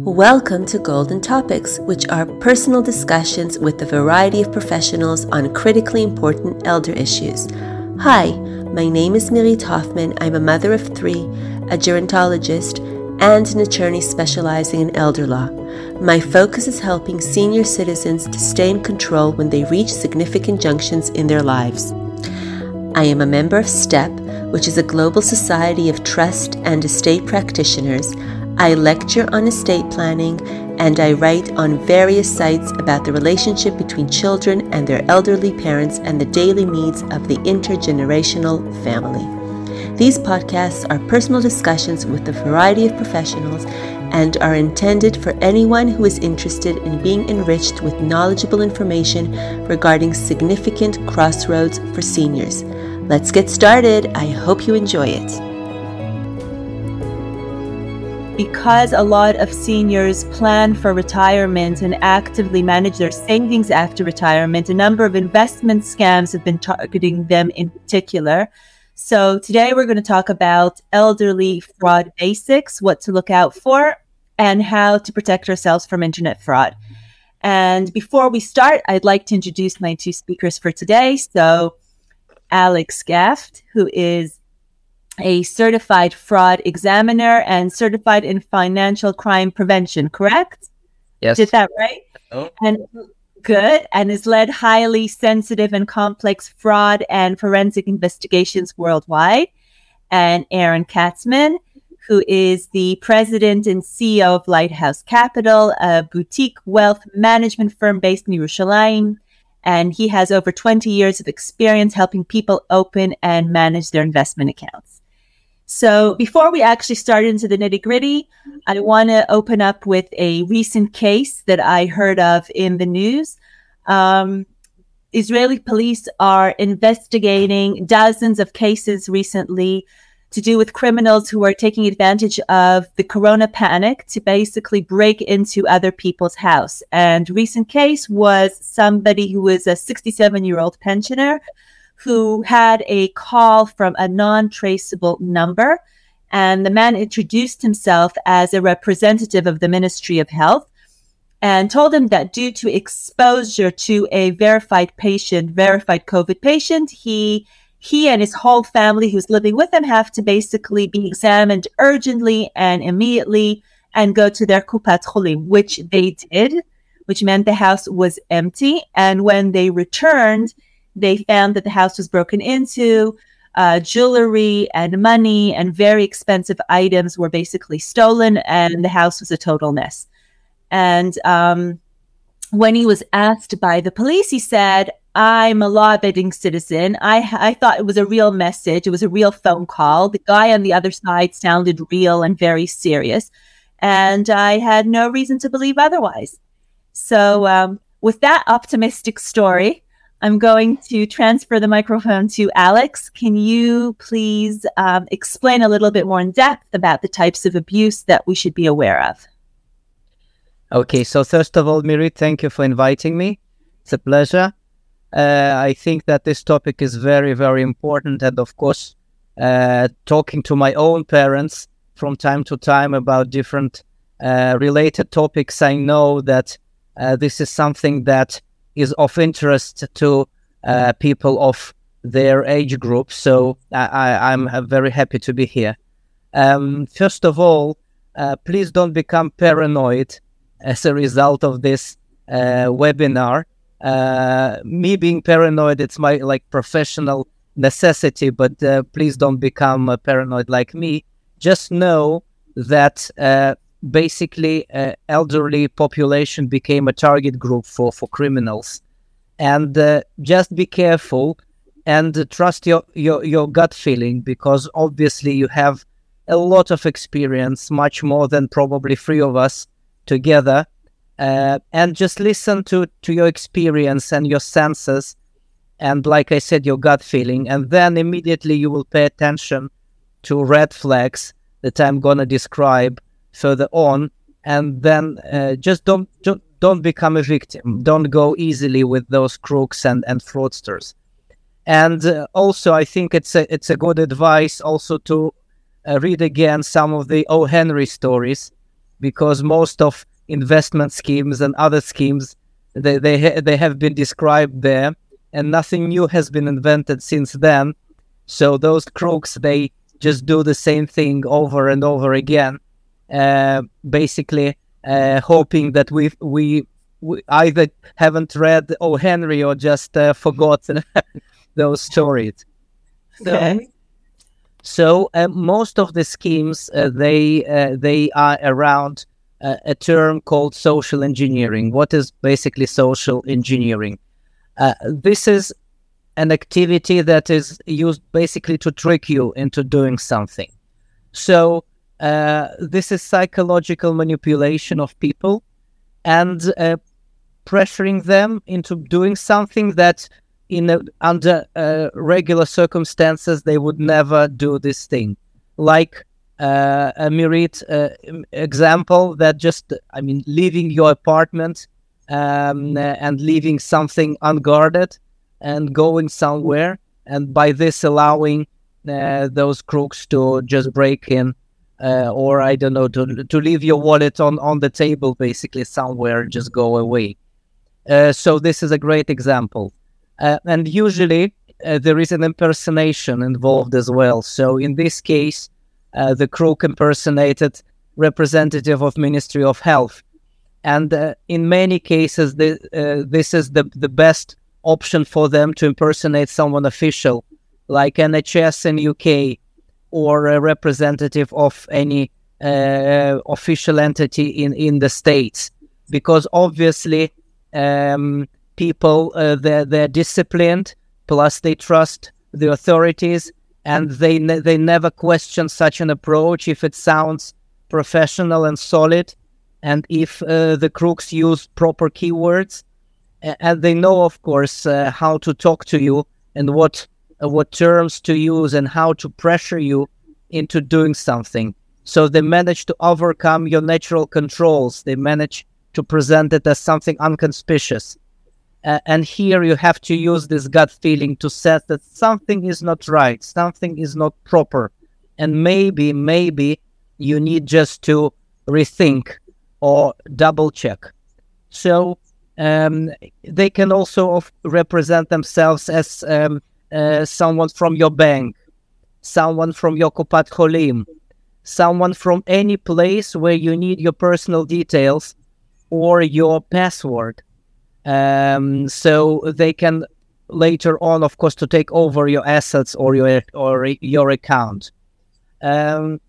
Welcome to Golden Topics, which are personal discussions with a variety of professionals on critically important elder issues. Hi, my name is Mirit Hoffman. I'm a mother of three, a gerontologist, and an attorney specializing in elder law. My focus is helping senior citizens to stay in control when they reach significant junctions in their lives. I am a member of STEP, which is a global society of trust and estate practitioners I lecture on estate planning and I write on various sites about the relationship between children and their elderly parents and the daily needs of the intergenerational family. These podcasts are personal discussions with a variety of professionals and are intended for anyone who is interested in being enriched with knowledgeable information regarding significant crossroads for seniors. Let's get started. I hope you enjoy it because a lot of seniors plan for retirement and actively manage their savings after retirement, a number of investment scams have been targeting them in particular. So today we're going to talk about elderly fraud basics, what to look out for, and how to protect ourselves from internet fraud. And before we start, I'd like to introduce my two speakers for today. So Alex Gaft, who is a certified fraud examiner and certified in financial crime prevention, correct? Yes. Did that right? Oh. And good. And has led highly sensitive and complex fraud and forensic investigations worldwide. And Aaron Katsman, who is the president and CEO of Lighthouse Capital, a boutique wealth management firm based in Yerushalayim. And he has over 20 years of experience helping people open and manage their investment accounts. So before we actually start into the nitty gritty, I want to open up with a recent case that I heard of in the news. Um, Israeli police are investigating dozens of cases recently to do with criminals who are taking advantage of the corona panic to basically break into other people's house. And recent case was somebody who was a 67 year old pensioner who had a call from a non traceable number. And the man introduced himself as a representative of the Ministry of Health and told him that due to exposure to a verified patient, verified COVID patient, he he and his whole family who's living with him have to basically be examined urgently and immediately and go to their Kupat Cholim, which they did, which meant the house was empty. And when they returned, they found that the house was broken into. Uh, jewelry and money and very expensive items were basically stolen, and the house was a total mess. And um, when he was asked by the police, he said, I'm a law abiding citizen. I, I thought it was a real message. It was a real phone call. The guy on the other side sounded real and very serious. And I had no reason to believe otherwise. So, um, with that optimistic story, I'm going to transfer the microphone to Alex. Can you please um, explain a little bit more in depth about the types of abuse that we should be aware of? Okay, so first of all, Miri, thank you for inviting me. It's a pleasure. Uh, I think that this topic is very, very important. And of course, uh, talking to my own parents from time to time about different uh, related topics, I know that uh, this is something that is of interest to uh, people of their age group. So I, am very happy to be here. Um, first of all, uh, please don't become paranoid as a result of this uh, webinar. Uh, me being paranoid, it's my like professional necessity, but uh, please don't become paranoid like me. Just know that uh, basically uh, elderly population became a target group for, for criminals. And uh, just be careful and trust your, your, your gut feeling because obviously you have a lot of experience, much more than probably three of us together. Uh, and just listen to, to your experience and your senses. And like I said, your gut feeling. And then immediately you will pay attention to red flags that I'm going to describe further on, and then uh, just don't, don't don't become a victim. Don't go easily with those crooks and and fraudsters. And uh, also, I think it's a it's a good advice also to uh, read again some of the O. Henry stories because most of investment schemes and other schemes they they, ha- they have been described there and nothing new has been invented since then so those crooks they just do the same thing over and over again basically uh, hoping that we we we either haven't read O. Henry or just uh, forgotten those stories. Okay. So uh, most of the schemes uh, they uh, they are around uh, a term called social engineering. What is basically social engineering? Uh, this is an activity that is used basically to trick you into doing something. So uh, this is psychological manipulation of people and pressuring them into doing something that in a, under uh, regular circumstances they would never do this thing. Like uh, a myriad uh, example that just i mean leaving your apartment um, and leaving something unguarded and going somewhere and by this allowing uh, those crooks to just break in uh, or i don't know to, to leave your wallet on, on the table basically somewhere just go away. Uh, so this is a great example. Uh, and usually uh, there is an impersonation involved as well. So in this case, uh, the crook impersonated representative of Ministry of Health, and uh, in many cases, the, this is the the best option for them to impersonate someone official, like NHS in UK, or a representative of any uh, official entity in in the states, because obviously. Um, people uh, they're, they're disciplined plus they trust the authorities and they ne- they never question such an approach if it sounds professional and solid and if uh, the crooks use proper keywords and they know of course uh, how to talk to you and what what terms to use and how to pressure you into doing something so they manage to overcome your natural controls they manage to present it as something unconspicuous uh, and here you have to use this gut feeling to sense that something is not right, something is not proper. And maybe, maybe you need just to rethink or double check. So um, they can also represent themselves as um, uh, someone from your bank, someone from your Kupat Cholim, someone from any place where you need your personal details or your password. Um, so they can later on, of course, to take over your assets or your or your account. Um,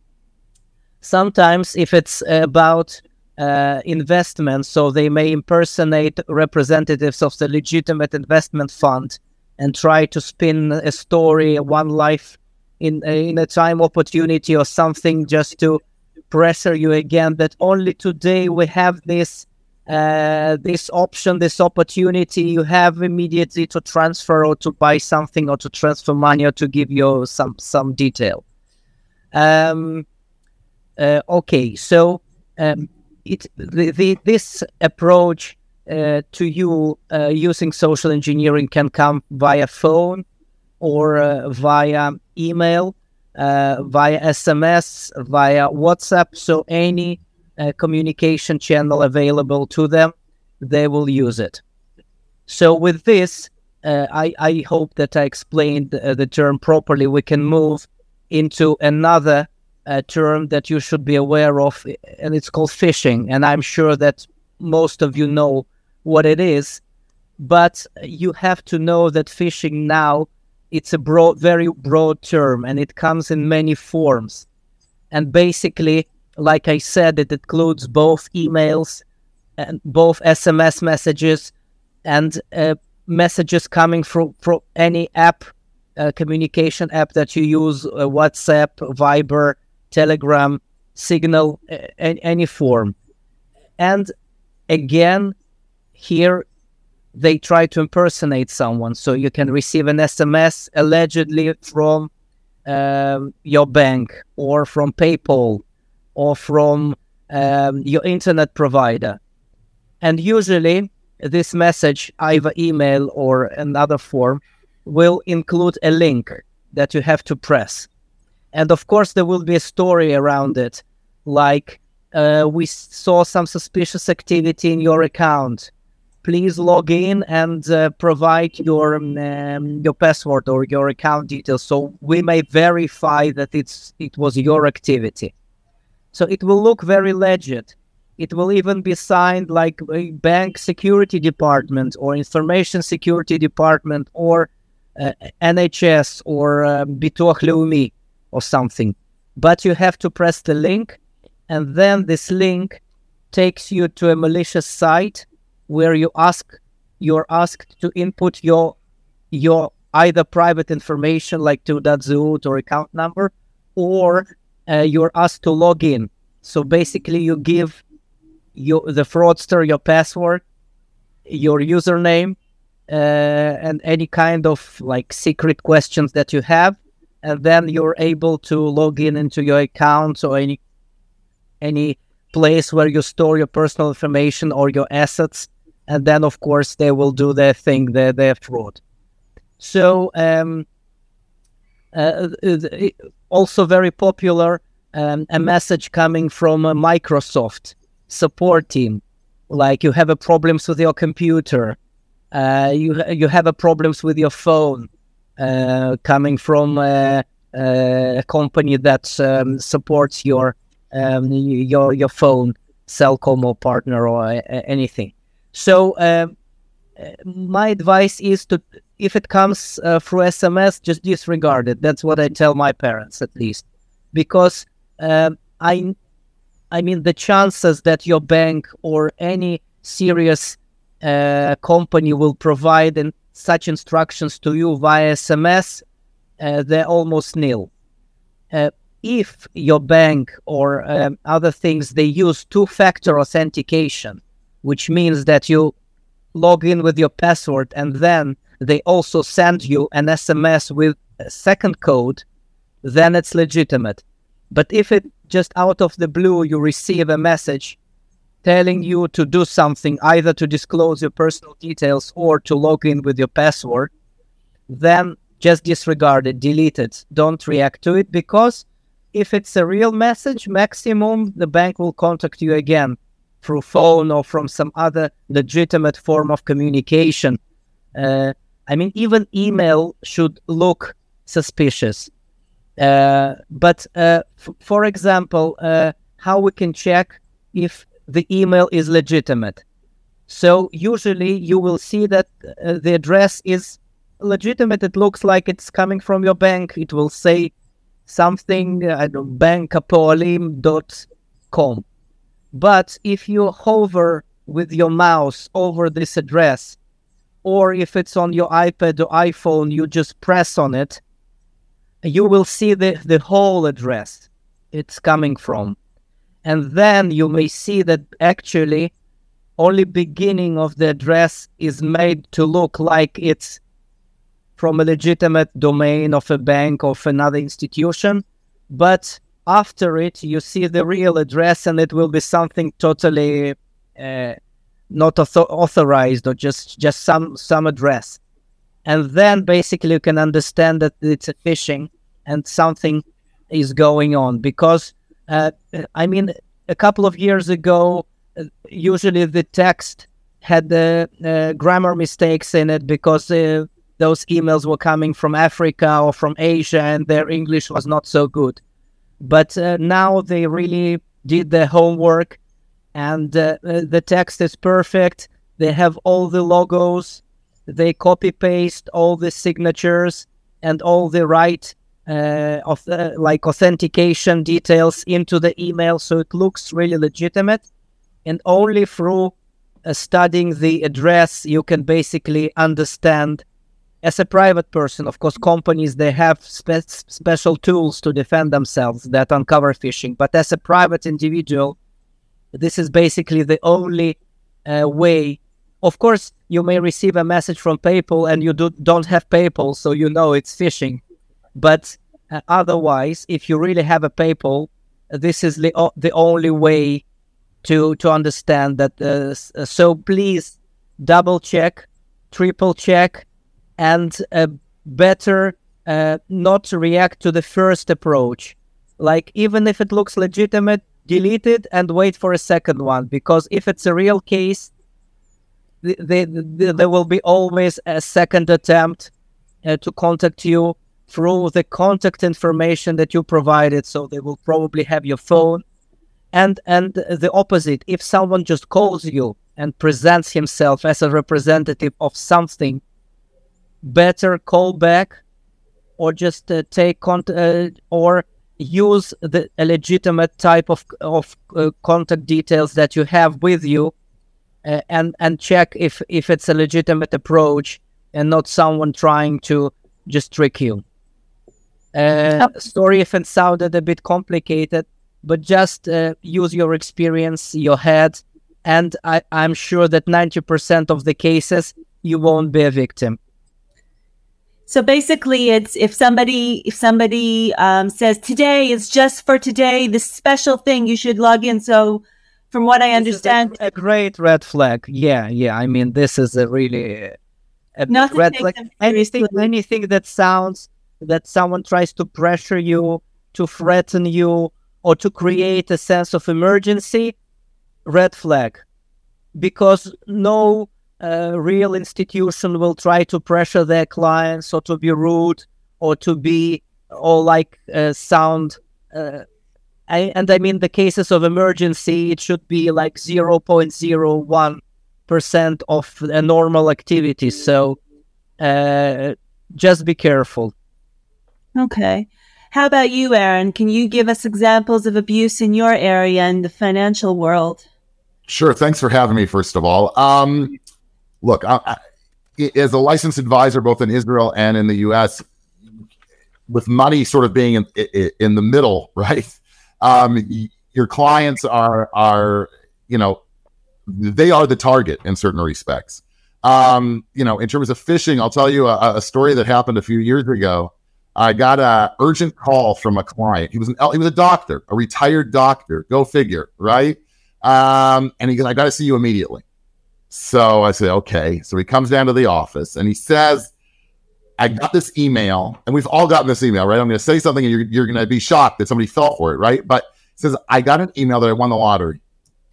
sometimes, if it's about uh, investment, so they may impersonate representatives of the legitimate investment fund and try to spin a story, one life in in a time opportunity or something, just to pressure you again that only today we have this uh, this option, this opportunity, you have immediately to transfer or to buy something or to transfer money or to give you some some detail. Um, uh, okay, so um, it the, the, this approach uh, to you uh, using social engineering can come via phone or uh, via email, uh, via SMS, via WhatsApp. So any communication channel available to them, they will use it. So with this, uh, I, I hope that I explained uh, the term properly. We can move into another uh, term that you should be aware of, and it's called phishing. And I'm sure that most of you know what it is, but you have to know that phishing now it's a broad, very broad term, and it comes in many forms. And basically, like I said, it includes both emails and both SMS messages and uh, messages coming from, from any app, uh, communication app that you use, uh, WhatsApp, Viber, Telegram, Signal, any form. And again, here they try to impersonate someone. So you can receive an SMS allegedly from um, your bank or from PayPal or from um, your internet provider. And usually, this message, either email or another form, will include a link that you have to press. And of course, there will be a story around it, like uh, we saw some suspicious activity in your account. Please log in and uh, provide your um, your password or your account details, so we may verify that it's it was your activity. So it will look very legit. It will even be signed like a bank security department or information security department or uh, NHS or uh, Leumi or something. But you have to press the link, and then this link takes you to a malicious site where you ask you're asked to input your your either private information like Teudat or account number, or uh, you're asked to log in. So basically, you give your the fraudster your password, your username, uh, and any kind of like secret questions that you have, and then you're able to log in into your account or any any place where you store your personal information or your assets, and then of course they will do their thing, their their fraud. So um, uh, also very popular um, a message coming from a Microsoft support team, like you have a problems with your computer, uh, you you have a problems with your phone, uh, coming from a, a company that um, supports your um, your your phone, Cellcom or partner or uh, anything. So um, my advice is to if it comes uh, through SMS, just disregard it. That's what I tell my parents at least, because um, I, I mean, the chances that your bank or any serious uh, company will provide in such instructions to you via SMS, uh, they're almost nil. Uh, if your bank or um, other things they use two-factor authentication, which means that you log in with your password and then they also send you an SMS with a second code, then it's legitimate. But if it just out of the blue you receive a message telling you to do something, either to disclose your personal details or to log in with your password, then just disregard it, delete it, don't react to it because if it's a real message, maximum the bank will contact you again through phone or from some other legitimate form of communication. Uh, I mean, even email should look suspicious. Uh, but uh, f- for example, uh, how we can check if the email is legitimate. So usually you will see that uh, the address is legitimate. It looks like it's coming from your bank. It will say something, uh, I don't bankapoalim.com. But if you hover with your mouse over this address, or if it's on your iPad or iPhone, you just press on it, you will see the, the whole address it's coming from. And then you may see that actually only beginning of the address is made to look like it's from a legitimate domain of a bank of another institution. But after it, you see the real address and it will be something totally uh, not author- authorized or just, just some, some address. And then basically you can understand that it's a phishing and something is going on because uh, I mean a couple of years ago uh, usually the text had the uh, grammar mistakes in it because uh, those emails were coming from Africa or from Asia and their English was not so good. But uh, now they really did the homework and uh, the text is perfect. They have all the logos, they copy paste all the signatures and all the right uh, of uh, like authentication details into the email so it looks really legitimate and only through uh, studying the address you can basically understand as a private person of course companies they have spe- special tools to defend themselves that uncover phishing but as a private individual this is basically the only uh, way of course you may receive a message from paypal and you do, don't have paypal so you know it's phishing but uh, otherwise, if you really have a PayPal, this is the, uh, the only way to to understand that. Uh, uh so please double check, triple check, and better uh, not react to the first approach. Like even if it looks legitimate, delete it and wait for a second one because if it's a real case, they, there will be always a second attempt uh, to contact you through the contact information that you provided. So they will probably have your phone. And and the opposite, if someone just calls you and presents himself as a representative of something, better call back or just uh, take contact uh, or use the a legitimate type of of uh, contact details that you have with you uh, and and check if if it's a legitimate approach and not someone trying to just trick you uh, oh. sorry if it sounded a bit complicated but just uh, use your experience your head and I, i'm sure that 90% of the cases you won't be a victim so basically, it's if somebody if somebody um, says today is just for today, this special thing, you should log in. So, from what I understand, a, a, great red flag. Yeah, yeah. I mean, this is a really a red flag. Anything, anything that sounds that someone tries to pressure you, to threaten you, or to create a sense of emergency, red flag, because no a real institution will try to pressure their clients or to be rude or to be or like uh, sound uh, I, and i mean the cases of emergency it should be like 0.01 percent of a normal activity. So uh, just be careful. Okay. How about you aaron? Can you give us examples of abuse in your area in the financial world? Sure. Thanks for having me first of all. Um, look, I, I, as a licensed advisor, both in Israel and in the U.S., with money sort of being in, in the middle, right? Um, your clients are are you know they are the target in certain respects. Um, you know, in terms of phishing, I'll tell you a, a story that happened a few years ago. I got a urgent call from a client. He was an he was a doctor, a retired doctor. Go figure, right? Um, and he goes, "I got to see you immediately." So I said, okay. So he comes down to the office and he says, I got this email, and we've all gotten this email, right? I'm going to say something and you're, you're going to be shocked that somebody fell for it, right? But he says, I got an email that I won the lottery.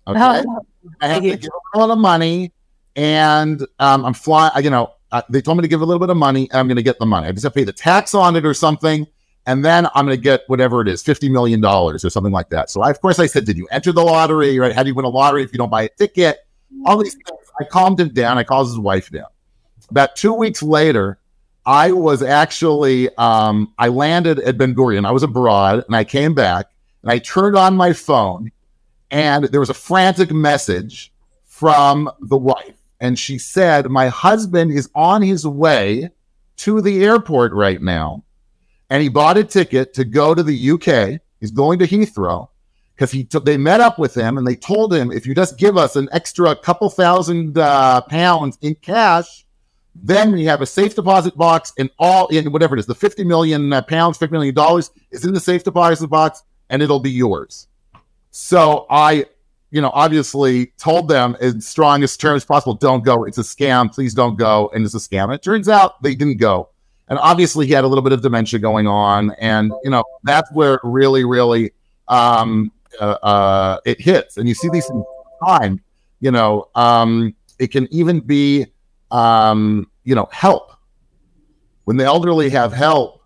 Okay. Oh, I have to give a lot of money and um, I'm flying, you know, uh, they told me to give a little bit of money and I'm going to get the money. I just have to pay the tax on it or something. And then I'm going to get whatever it is, $50 million or something like that. So I, of course I said, did you enter the lottery, right? How do you win a lottery if you don't buy a ticket? All these things. I calmed him down. I calmed his wife down. About two weeks later, I was actually um, I landed at Ben Gurion. I was abroad, and I came back, and I turned on my phone, and there was a frantic message from the wife, and she said, "My husband is on his way to the airport right now, and he bought a ticket to go to the UK. He's going to Heathrow." Because he t- they met up with him and they told him if you just give us an extra couple thousand uh, pounds in cash, then we have a safe deposit box and all in whatever it is, the fifty million uh, pounds, fifty million dollars is in the safe deposit box and it'll be yours. So I, you know, obviously told them in strongest terms possible, don't go. It's a scam. Please don't go. And it's a scam. And it turns out they didn't go. And obviously he had a little bit of dementia going on. And, you know, that's where really, really um, uh, uh, it hits, and you see these things time. You know, um, it can even be, um, you know, help when the elderly have help.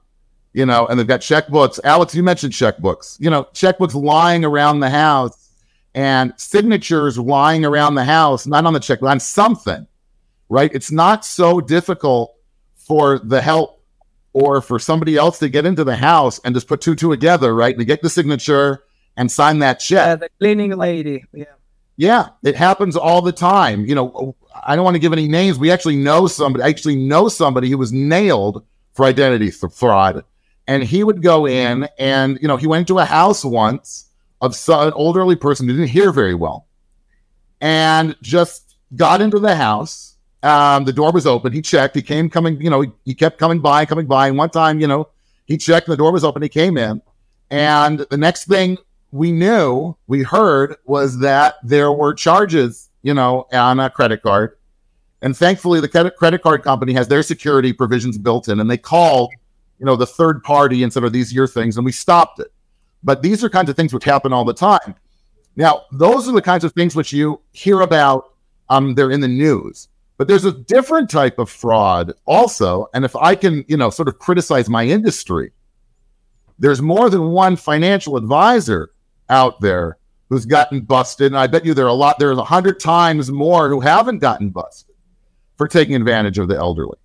You know, and they've got checkbooks. Alex, you mentioned checkbooks. You know, checkbooks lying around the house and signatures lying around the house, not on the check, on something, right? It's not so difficult for the help or for somebody else to get into the house and just put two two together, right? To get the signature and sign that check. Yeah, the cleaning lady. Yeah. Yeah, it happens all the time. You know, I don't want to give any names. We actually know somebody, I actually know somebody who was nailed for identity fraud. And he would go in and, you know, he went to a house once of some, an elderly person who didn't hear very well and just got into the house. Um, the door was open. He checked. He came coming, you know, he, he kept coming by, coming by. And one time, you know, he checked and the door was open. He came in. And the next thing we knew, we heard was that there were charges, you know, on a credit card. And thankfully, the credit, card company has their security provisions built in, and they called, you know, the third party and said, "Are these your things?" And we stopped it. But these are kinds of things which happen all the time. Now, those are the kinds of things which you hear about. Um, they're in the news, but there's a different type of fraud also. And if I can, you know, sort of criticize my industry, there's more than one financial advisor out there who's gotten busted. And I bet you there are a lot, there's a hundred times more who haven't gotten busted for taking advantage of the elderly.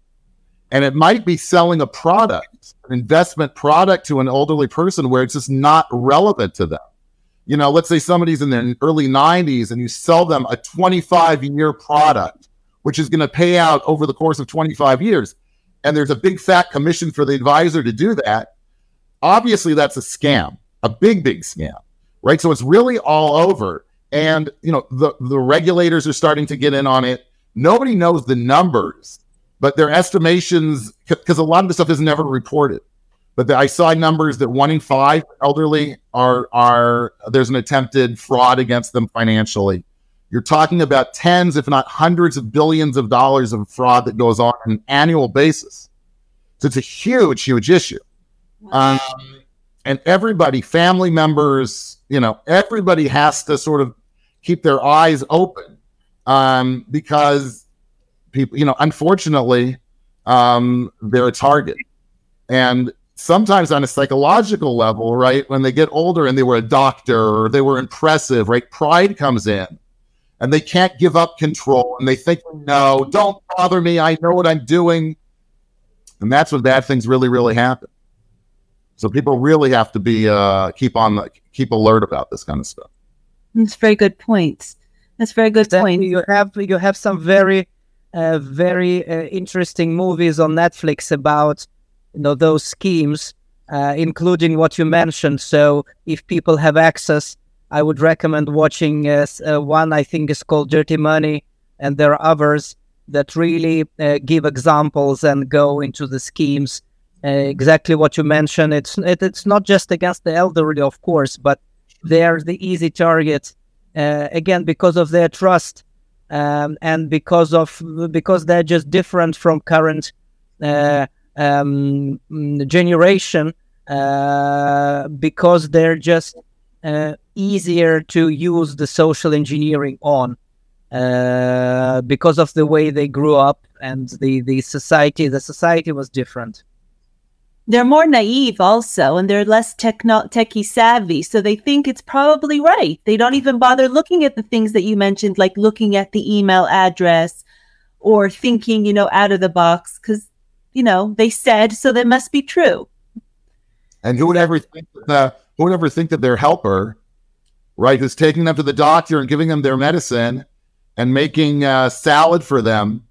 And it might be selling a product, an investment product to an elderly person where it's just not relevant to them. You know, let's say somebody's in their early 90s and you sell them a 25 year product, which is going to pay out over the course of 25 years. And there's a big fat commission for the advisor to do that. Obviously, that's a scam, a big, big scam right? So it's really all over. And you know, the the regulators are starting to get in on it. Nobody knows the numbers, but their estimations because a lot of the stuff is never reported. But the, I saw numbers that one in five elderly are are there's an attempted fraud against them financially. You're talking about tens, if not hundreds of billions of dollars of fraud that goes on on an annual basis. So it's a huge, huge issue. Um, and everybody, family members, you know, everybody has to sort of keep their eyes open um, because people, you know, unfortunately, um, they're a target. And sometimes on a psychological level, right, when they get older and they were a doctor or they were impressive, right, pride comes in and they can't give up control and they think, no, don't bother me. I know what I'm doing. And that's when bad things really, really happen. So people really have to be uh, keep on keep alert about this kind of stuff. That's very good points. That's very good point. You have you have some very uh, very uh, interesting movies on Netflix about you know those schemes, uh, including what you mentioned. So if people have access, I would recommend watching uh, uh, one. I think is called Dirty Money, and there are others that really uh, give examples and go into the schemes exactly what you mentioned. It's it, it's not just against the elderly, of course, but they're the easy target uh, again because of their trust um, and because of because they're just different from current uh, um, generation uh, because they're just uh, easier to use the social engineering on. Uh, because of the way they grew up and the, the society, the society was different they're more naive also and they're less techno- techie savvy so they think it's probably right. They don't even bother looking at the things that you mentioned like looking at the email address or thinking you know out of the box because you know they said so they must be true. And who would ever think that who would ever think that their helper right who's taking them to the doctor and giving them their medicine and making uh, salad for them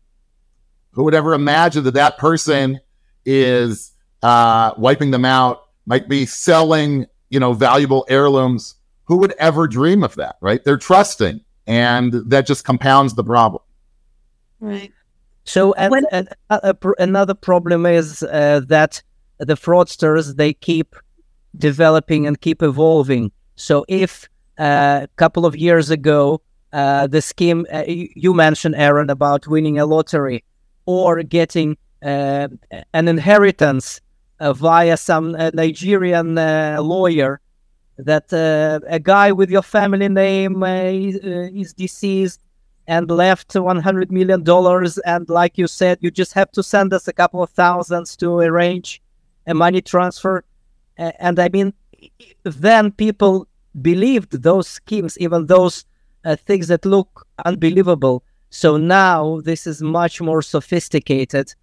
who would ever imagine that that person is uh, wiping them out, might be selling, you know, valuable heirlooms. Who would ever dream of that, right? They're trusting, and that just compounds the problem. Right. So, and, when- and uh, another problem is uh, that the fraudsters they keep developing and keep evolving. So, if uh, a couple of years ago uh, the scheme uh, you mentioned, Aaron, about winning a lottery or getting uh, an inheritance uh, via some uh, Nigerian uh, lawyer that a guy with your family name is deceased and left 100 million dollars. And like you said you just have to send us a couple of thousands to arrange a money transfer. And i mean then people believed those schemes even those uh, things that look unbelievable. So now this is much more sophisticated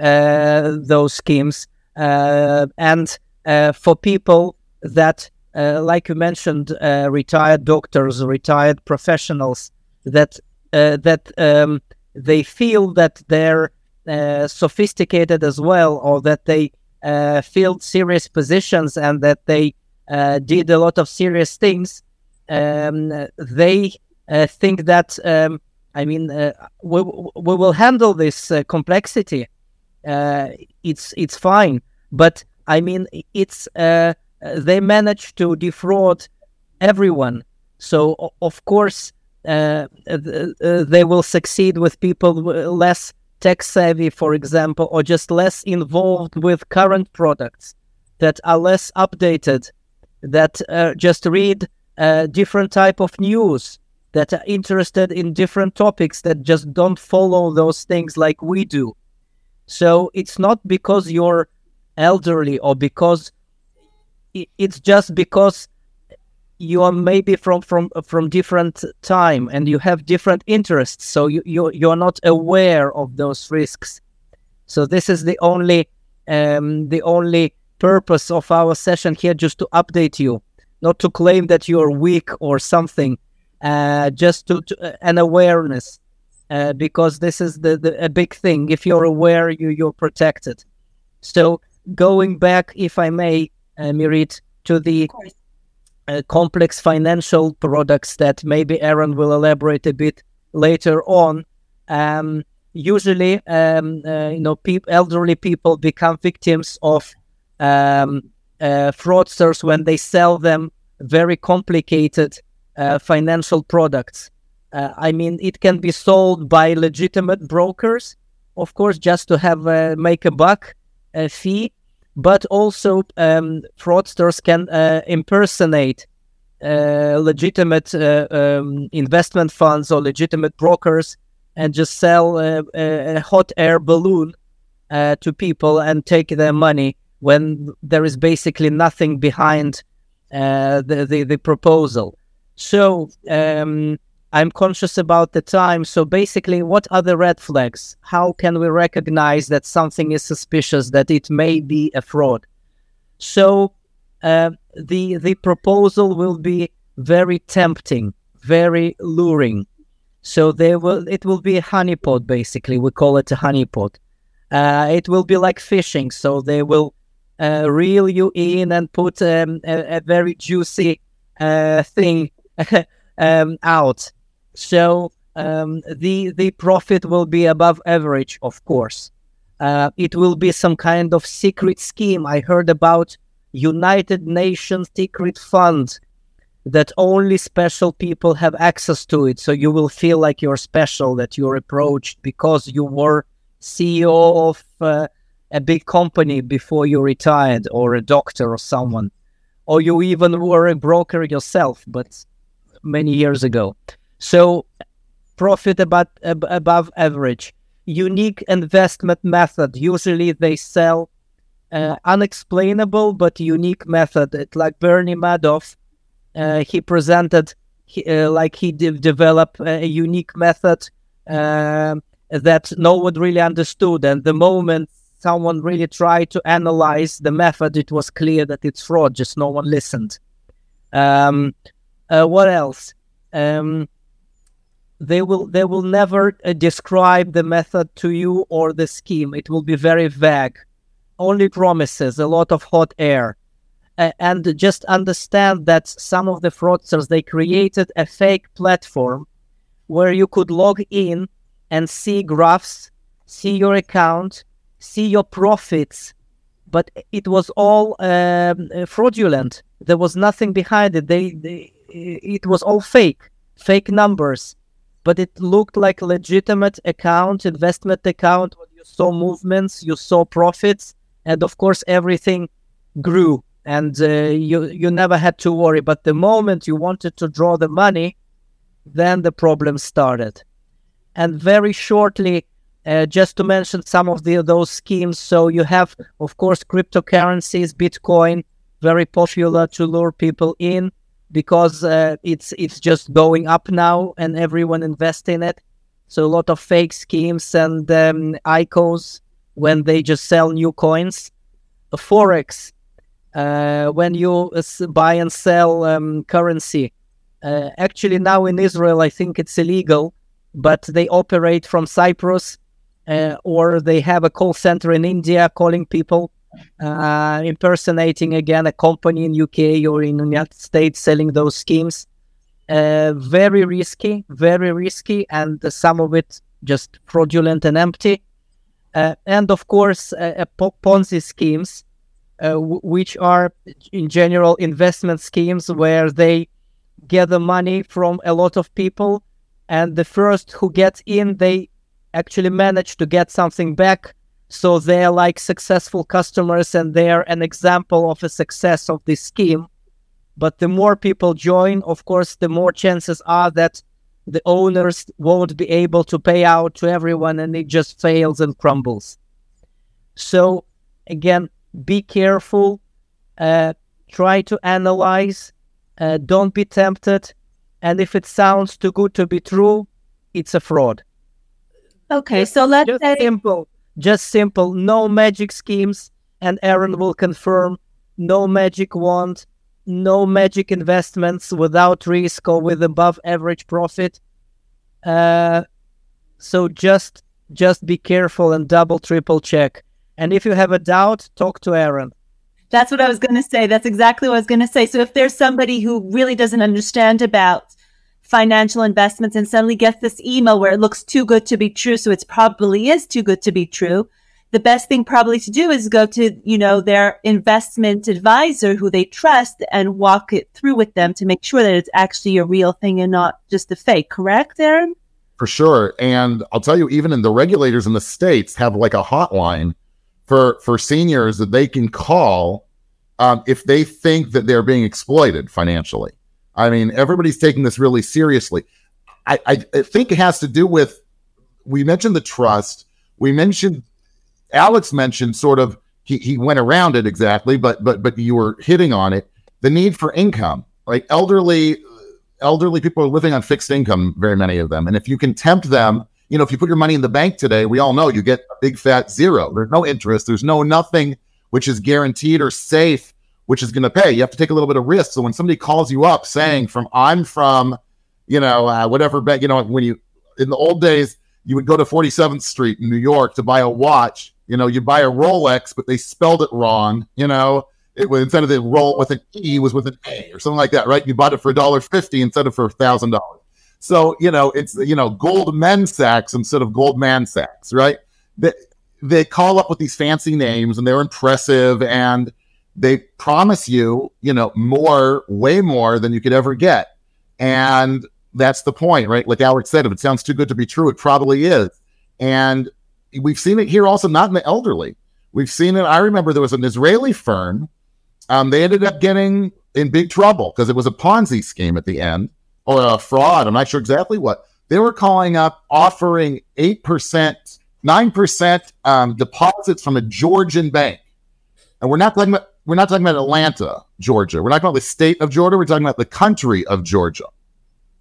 uh, those schemes. uh, and uh, for people that, uh, like you mentioned, retired doctors, retired professionals, that that um, they feel that they're sophisticated as well, or that they filled serious positions and that they did a lot of serious things. Um, they think that um, I mean, uh, we, we will handle this uh, complexity uh, it's it's fine. But I mean, it's uh, they managed to defraud everyone. So of course uh, they will succeed with people less tech savvy, for example, or just less involved with current products that are less updated. That uh, just read uh, different type of news that are interested in different topics that just don't follow those things like we do. So it's not because you're elderly or because it's just because you are maybe from from from different time and you have different interests. So you you you're not aware of those risks. So this is the only um the only purpose of our session here just to update you not to claim that you're weak or something uh just to, to uh, an awareness uh, because this is the, the a big thing if you're aware you you're protected so going back if i may uh, mirit to the uh, complex financial products that maybe Aaron will elaborate a bit later on. Um, usually, um, uh, you know, pe- elderly people become victims of um, uh, fraudsters when they sell them very complicated uh, financial products. Uh, I mean, it can be sold by legitimate brokers, of course, just to have uh, make a buck, a fee but also um, fraudsters can uh, impersonate uh, legitimate uh, um, investment funds or legitimate brokers and just sell uh, a, a, hot air balloon to people and take their money when there is basically nothing behind the, the, the proposal. So um, I'm conscious about the time. So basically, what are the red flags? How can we recognize that something is suspicious, that it may be a fraud? So uh, the the proposal will be very tempting, very luring. So there will it will be a honeypot basically. We call it a honeypot. Uh, it will be like fishing. So they will uh, reel you in and put um, a, a, very juicy uh, thing um, out so um, the the profit will be above average, of course. Uh, it will be some kind of secret scheme. I heard about United Nations secret fund that only special people have access to it. So you will feel like you're special, that you're approached because you were CEO of uh, a big company before you retired, or a doctor or someone, or you even were a broker yourself, but many years ago. So profit about ab- above average. Unique investment method. Usually they sell uh, unexplainable but unique method. It, like Bernie Madoff, uh, he presented uh, like he de- developed a unique method um, that no one really understood. And the moment someone really tried to analyze the method, it was clear that it's fraud. Just no one listened. Um, uh, what else? Um, they will they will never uh, describe the method to you or the scheme. It will be very vague. Only promises a lot of hot air. Uh, and just understand that some of the fraudsters they created a fake platform where you could log in and see graphs see your account see your profits but it was all um, fraudulent. There was nothing behind it. They, they it was all fake fake numbers but it looked like a legitimate account, investment account. You saw movements, you saw profits, and of course everything grew, and uh, you you never had to worry. But the moment you wanted to draw the money, then the problem started. And very shortly, uh, just to mention some of the those schemes. So you have, of course, cryptocurrencies, Bitcoin, very popular to lure people in because uh, it's it's just going up now and everyone invest in it. So a lot of fake schemes and um, ICOs when they just sell new coins. Forex uh, when you buy and sell um, currency. Uh, actually, now in Israel, I think it's illegal, but they operate from Cyprus uh, or they have a call center in India calling people uh, impersonating again a company in UK or in the United States selling those schemes. Uh, very risky, very risky, and uh, some of it just fraudulent and empty. Uh, and of course, uh, Ponzi schemes, uh, w- which are in general investment schemes where they gather money from a lot of people, and the first who gets in, they actually manage to get something back so they're like successful customers and they're an example of a success of this scheme. But the more people join, of course, the more chances are that the owners won't be able to pay out to everyone and it just fails and crumbles. So, again, be careful, uh, try to analyze, uh, don't be tempted. And if it sounds too good to be true, it's a fraud. Okay, so let's just say simple, just simple, no magic schemes, and Aaron will confirm no magic wand, no magic investments without risk or with above average profit. Uh, so just just be careful and double triple check. And if you have a doubt, talk to Aaron. That's what I was going to say. That's exactly what I was going to say. So if there's somebody who really doesn't understand about financial investments and suddenly gets this email where it looks too good to be true, so it probably is too good to be true, the best thing probably to do is go to, you know, their investment advisor who they trust and walk it through with them to make sure that it's actually a real thing and not just a fake. Correct, Aaron? For sure. And I'll tell you, even in the regulators in the states have like a hotline for for seniors that they can call um, if they think that they're being exploited financially. I mean, everybody's taking this really seriously. I, I, I think it has to do with we mentioned the trust. We mentioned Alex mentioned sort of he, he went around it exactly, but but but you were hitting on it. The need for income, like elderly elderly people are living on fixed income, very many of them. And if you can tempt them, you know, if you put your money in the bank today, we all know you get a big fat zero. There's no interest. There's no nothing which is guaranteed or safe, which is going to pay. You have to take a little bit of risk. So when somebody calls you up saying from I'm from, you know, uh, whatever you know, when you in the old days you would go to 47th Street in New York to buy a watch you know, you buy a Rolex, but they spelled it wrong. You know, it was instead of the roll with an E was with an A or something like that, right? You bought it for a dollar fifty instead of for a thousand dollars. So you know, it's you know, Goldman Sachs instead of Goldman Sachs, right? They they call up with these fancy names and they're impressive and they promise you, you know, more, way more than you could ever get. And that's the point, right? Like Alex said, if it sounds too good to be true, it probably is. And we've seen it here also, not in the elderly. We've seen it. I remember there was an Israeli firm. Um, they ended up getting in big trouble because it was a Ponzi scheme at the end or a fraud. I'm not sure exactly what. They were calling up offering 8%, 9% um, deposits from a Georgian bank. And we're not talking about we're not talking about Atlanta, Georgia. We're not talking about the state of Georgia. We're talking about the country of Georgia.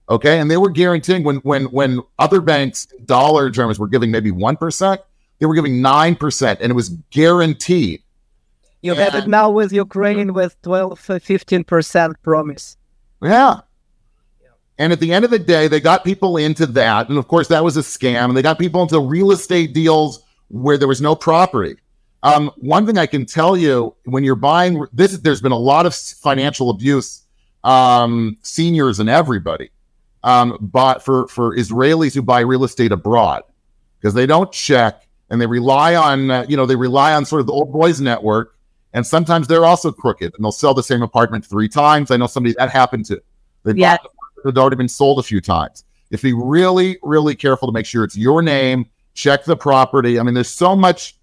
Okay, and they were guaranteeing when when when other banks dollar terms were giving maybe one percent, they were giving nine percent, and it was guaranteed. You have it now with Ukraine with 12, 15 percent promise. Yeah. And at the end of the day, they got people into that, and of course that was a scam. And they got people into real estate deals where there was no property. Um, one thing I can tell you when you're buying this, there's been a lot of financial abuse, um, seniors and everybody um, bought for for Israelis who buy real estate abroad because they don't check and they rely on uh, you know they rely on sort of the old boys network and sometimes they're also crooked and they'll sell the same apartment three times. I know somebody that happened to. They yeah. It's already been sold a few times. If you be really, really careful to make sure it's your name. Check the property. I mean, there's so much,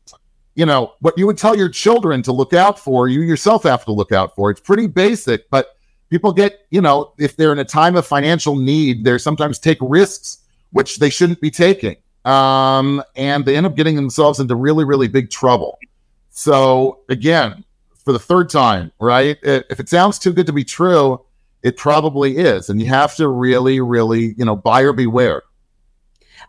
you know, what you would tell your children to look out for, you yourself have to look out for. It's pretty basic, but people get, you know, if they're in a time of financial need, they sometimes take risks which they shouldn't be taking. Um, and they end up getting themselves into really, really big trouble. So again, for the third time, right? If it sounds too good to be true, it probably is. And you have to really, really, you know, buyer beware.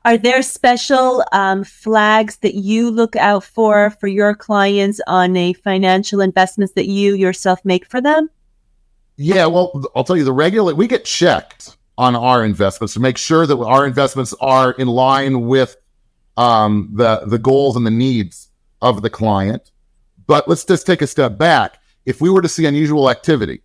Are there special um, flags that you look out for for your clients on a financial investments that you yourself make for them? Yeah, well, I'll tell you the regular we get checked on our investments to make sure that our investments are in line with um, the the goals and the needs of the client. But let's just take a step back. If we were to see unusual activity,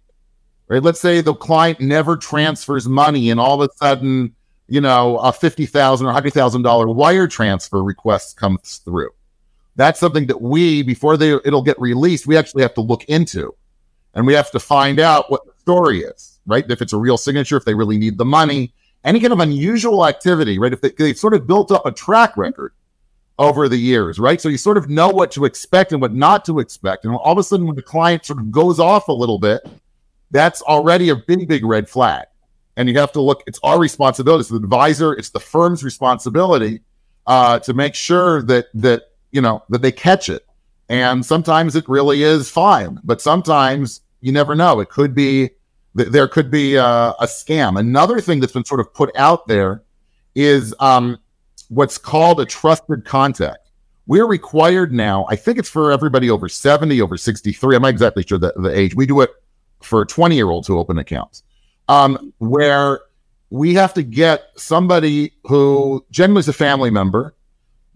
right? Let's say the client never transfers money, and all of a sudden, you know, a fifty thousand or hundred thousand dollar wire transfer request comes through. That's something that we, before they it'll get released, we actually have to look into and we have to find out what the story is, right? If it's a real signature, if they really need the money, any kind of unusual activity, right? If they, they've sort of built up a track record over the years, right? So you sort of know what to expect and what not to expect. And all of a sudden, when the client sort of goes off a little bit, that's already a big, big red flag. And you have to look, it's our responsibility. It's the advisor, it's the firm's responsibility uh, to make sure that, that, you know, that they catch it. And sometimes it really is fine, but sometimes you never know. It could be, there could be a, a scam. Another thing that's been sort of put out there is um, what's called a trusted contact. We're required now, I think it's for everybody over 70, over 63. I'm not exactly sure the, the age. We do it for 20 year olds who open accounts, um, where we have to get somebody who generally is a family member,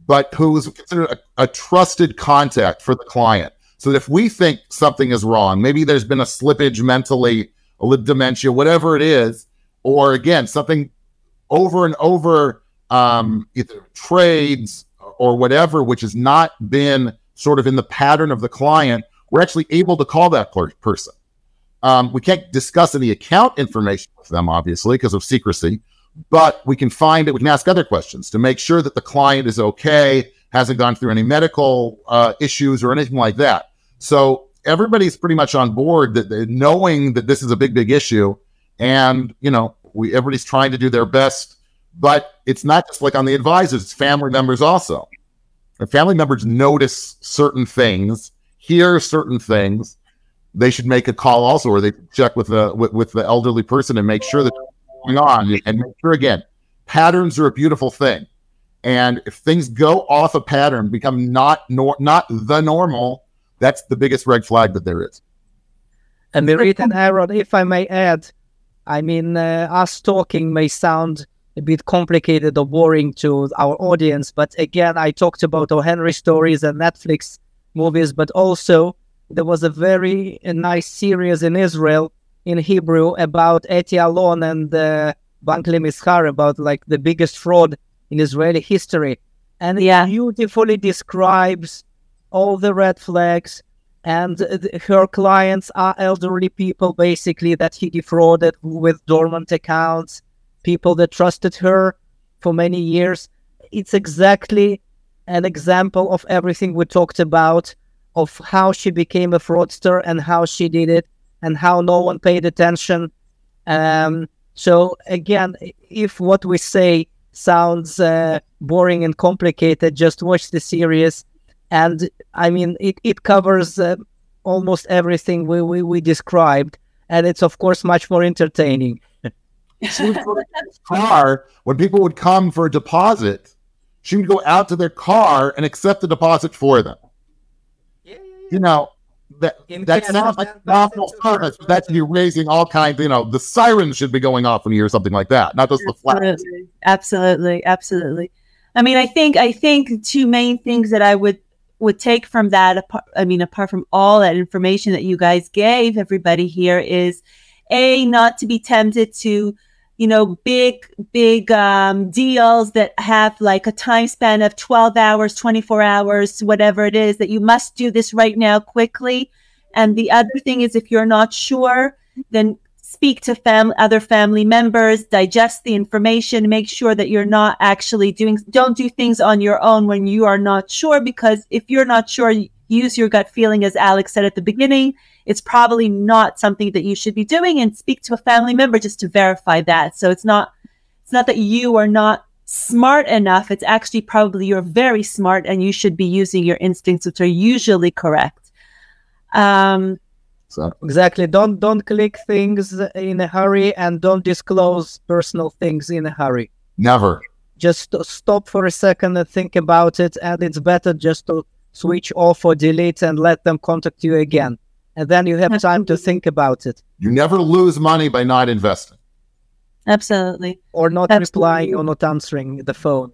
but who's considered a, a trusted contact for the client. So that if we think something is wrong, maybe there's been a slippage mentally, a dementia, whatever it is, or again, something over and over, um, either trades or whatever, which has not been sort of in the pattern of the client, we're actually able to call that person. Um, we can't discuss any account information with them, obviously, because of secrecy, but we can find it. We can ask other questions to make sure that the client is okay, hasn't gone through any medical uh, issues or anything like that. So everybody's pretty much on board that, knowing that this is a big, big issue, and you know, we everybody's trying to do their best. But it's not just like on the advisors; it's family members also. And family members notice certain things, hear certain things, they should make a call also, or they check with the with, with the elderly person and make sure that going on, and make sure again, patterns are a beautiful thing, and if things go off a pattern, become not nor not the normal, that's the biggest red flag that there is. And Mirit and Aaron, if I may add, I mean, uh, us talking may sound a bit complicated or boring to our audience, but again, I talked about O. Henry stories and Netflix movies, but also there was a very a nice series in Israel in Hebrew about Eti Alon and uh, Bank Lemishar about like the biggest fraud in Israeli history. And yeah. it beautifully describes all the red flags. And th- her clients are elderly people, basically, that he defrauded with dormant accounts, people that trusted her for many years. It's exactly an example of everything we talked about of how she became a fraudster and how she did it and how no one paid attention. Um, so again, if what we say sounds uh, boring and complicated, just watch the series. And I mean, it, it covers uh, almost everything we, we, we described. And it's, of course, much more entertaining. car, when people would come for a deposit, she would go out to their car and accept the deposit for them you know, that that sounds like awful service. That's you raising all kinds. You know, the sirens should be going off when you hear something like that, not just the flash. Absolutely, absolutely. I mean, I think I think two main things that I would would take from that. Apart, I mean, apart from all that information that you guys gave everybody here, is a not to be tempted to you know, big, big um, deals that have like a time span of 12 hours, 24 hours, whatever it is, that you must do this right now quickly. And the other thing is, if you're not sure, then speak to fam- other family members, digest the information, make sure that you're not actually doing, don't do things on your own when you are not sure, because if you're not sure, use your gut feeling, as Alex said at the beginning it's probably not something that you should be doing and speak to a family member just to verify that. So it's not, it's not that you are not smart enough. It's actually probably you're very smart and you should be using your instincts, which are usually correct. Um, so exactly. Don't don't click things in a hurry and don't disclose personal things in a hurry. Never. Just stop for a second and think about it. And it's better just to switch off or delete and let them contact you again and then you have time to think about it. You never lose money by not investing. Absolutely. Or not Absolutely. replying or not answering the phone.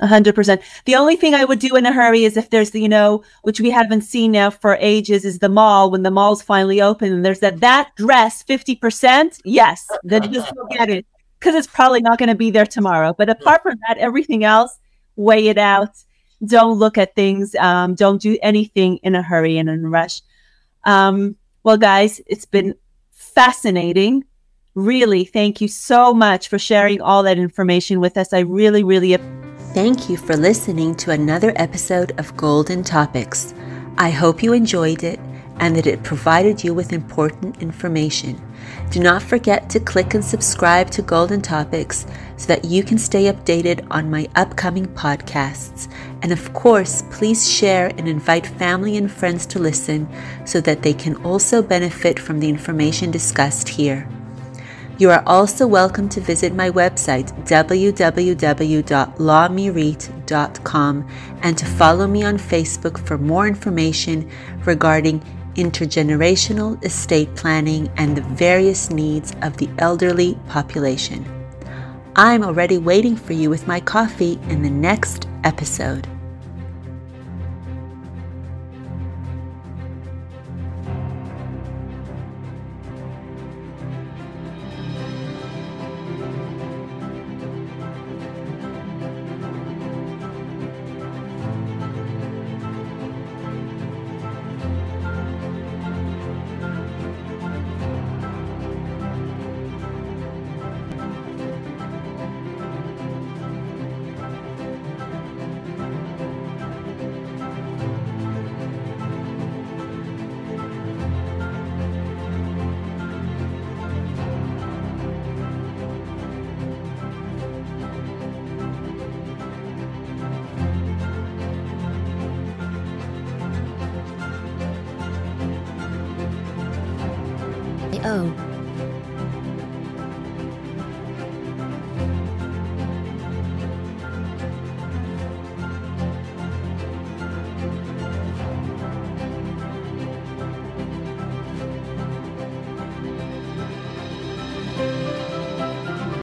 A hundred percent. The only thing I would do in a hurry is if there's, you know, which we haven't seen now for ages, is the mall when the mall's finally open and there's that that dress fifty percent. Yes, then just go get it because it's probably not going to be there tomorrow. But apart from that, everything else, weigh it out don't look at things. Um, don't do anything in a hurry and in a rush. Um, well, guys, it's been fascinating. Really, thank you so much for sharing all that information with us. I really, really. Thank you for listening to another episode of Golden Topics. I hope you enjoyed it. and that it provided you with important information. Do not forget to click and subscribe to Golden Topics so that you can stay updated on my upcoming podcasts. And of course, please share and invite family and friends to listen so that they can also benefit from the information discussed here. You are also welcome to visit my website, www.lawmirit.com, and to follow me on Facebook for more information regarding intergenerational estate planning and the various needs of the elderly population. I'm already waiting for you with my coffee in the next episode.